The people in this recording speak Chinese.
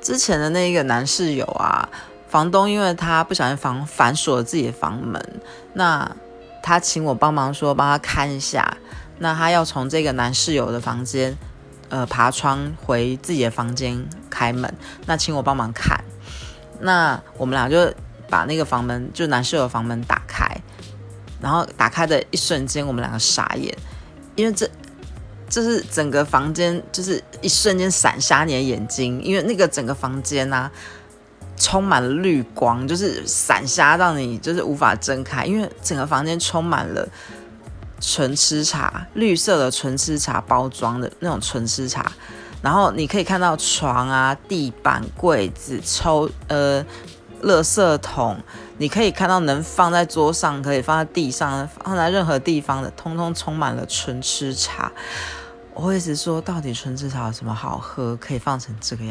之前的那一个男室友啊，房东因为他不小心反反锁了自己的房门，那他请我帮忙说帮他看一下，那他要从这个男室友的房间，呃，爬窗回自己的房间开门，那请我帮忙看，那我们俩就把那个房门，就男室友房门打开，然后打开的一瞬间，我们两个傻眼，因为这。就是整个房间，就是一瞬间闪瞎你的眼睛，因为那个整个房间呐，充满了绿光，就是闪瞎到你就是无法睁开，因为整个房间充满了纯吃茶，绿色的纯吃茶包装的那种纯吃茶，然后你可以看到床啊、地板、柜子、抽呃、垃圾桶，你可以看到能放在桌上、可以放在地上、放在任何地方的，通通充满了纯吃茶。我一直说，到底纯吃茶有什么好喝，可以放成这个样